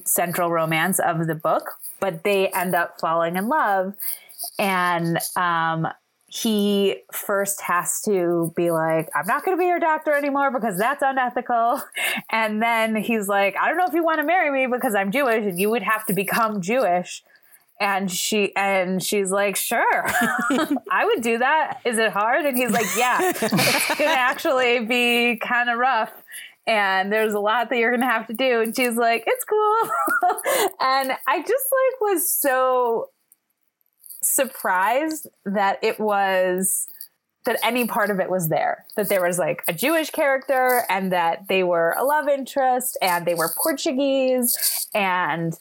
central romance of the book, but they end up falling in love. And um, he first has to be like, I'm not going to be your doctor anymore because that's unethical. And then he's like, I don't know if you want to marry me because I'm Jewish and you would have to become Jewish and she and she's like sure. I would do that. Is it hard? And he's like yeah it's gonna actually be kind of rough. And there's a lot that you're gonna have to do. And she's like it's cool. And i just like was so surprised that it was that any part of it was there. That there was like a jewish character and that they were a love interest and they were portuguese and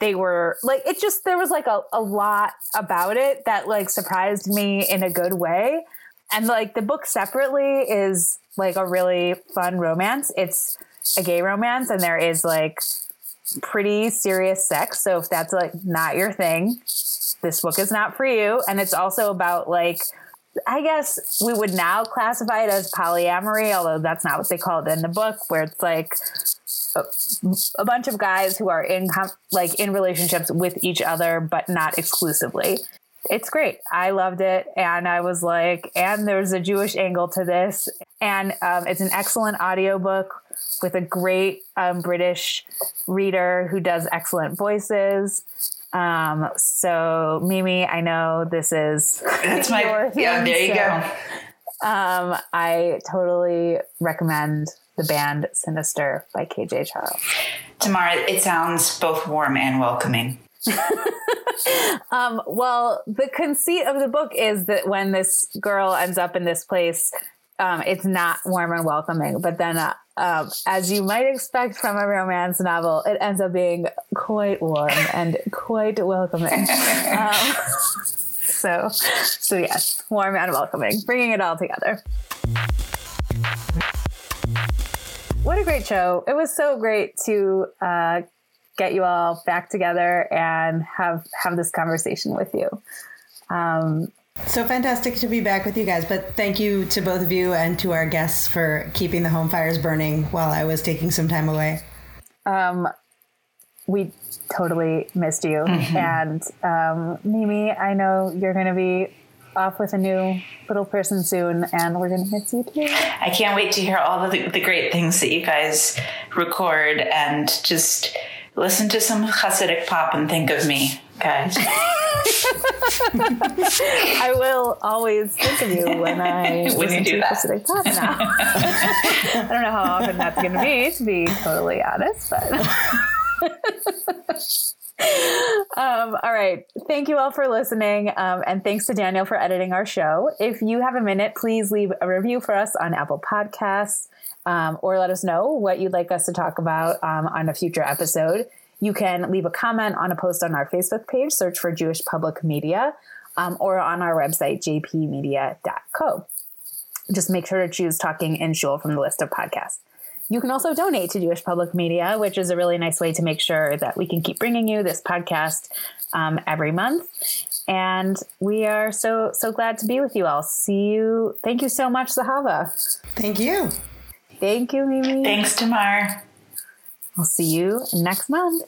they were like it just there was like a, a lot about it that like surprised me in a good way. And like the book separately is like a really fun romance. It's a gay romance and there is like pretty serious sex. So if that's like not your thing this book is not for you. And it's also about like I guess we would now classify it as polyamory, although that's not what they call it in the book, where it's like a, a bunch of guys who are in like in relationships with each other, but not exclusively. It's great. I loved it, and I was like, and there's a Jewish angle to this, and um, it's an excellent audiobook with a great um, British reader who does excellent voices. Um, so Mimi, I know this is that's my yeah. There you so, go. Um, I totally recommend the band Sinister by KJ Charles. Tamara, it sounds both warm and welcoming. um, well, the conceit of the book is that when this girl ends up in this place, um, it's not warm and welcoming. But then, uh, um, as you might expect from a romance novel, it ends up being quite warm and quite welcoming. Um, so, so yes, warm and welcoming, bringing it all together. What a great show! It was so great to uh, get you all back together and have have this conversation with you. Um, so fantastic to be back with you guys. But thank you to both of you and to our guests for keeping the home fires burning while I was taking some time away. Um, we totally missed you. Mm-hmm. And um, Mimi, I know you're going to be off with a new little person soon, and we're going to miss you too. I can't wait to hear all the, the great things that you guys record and just listen to some Hasidic pop and think of me, guys. I will always think of you when I When listen you do to that. Hasidic pop now. I don't know how often that's going to be, to be totally honest, but. Um, all right. Thank you all for listening. Um, and thanks to Daniel for editing our show. If you have a minute, please leave a review for us on Apple Podcasts um, or let us know what you'd like us to talk about um, on a future episode. You can leave a comment on a post on our Facebook page, search for Jewish Public Media, um, or on our website, jpmedia.co. Just make sure to choose Talking in Shul from the list of podcasts. You can also donate to Jewish Public Media, which is a really nice way to make sure that we can keep bringing you this podcast um, every month. And we are so so glad to be with you all. See you. Thank you so much, Zahava. Thank you. Thank you, Mimi. Thanks, Tamar. I'll see you next month.